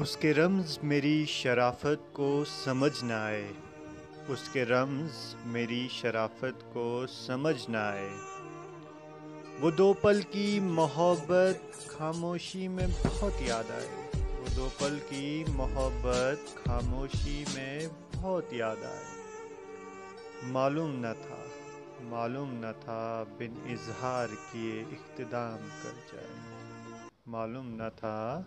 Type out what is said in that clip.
उसके रम्ज मेरी शराफत को समझ न आए। उसके रम्ज मेरी शराफत को समझ न आए। वो दो पल की मोहब्बत खामोशी में बहुत याद आए। वो दो पल की मोहब्बत खामोशी में बहुत याद आए। मालूम न था, मालूम न था बिन इजहार किए इख्तिदाम कर जाए। मालूम न था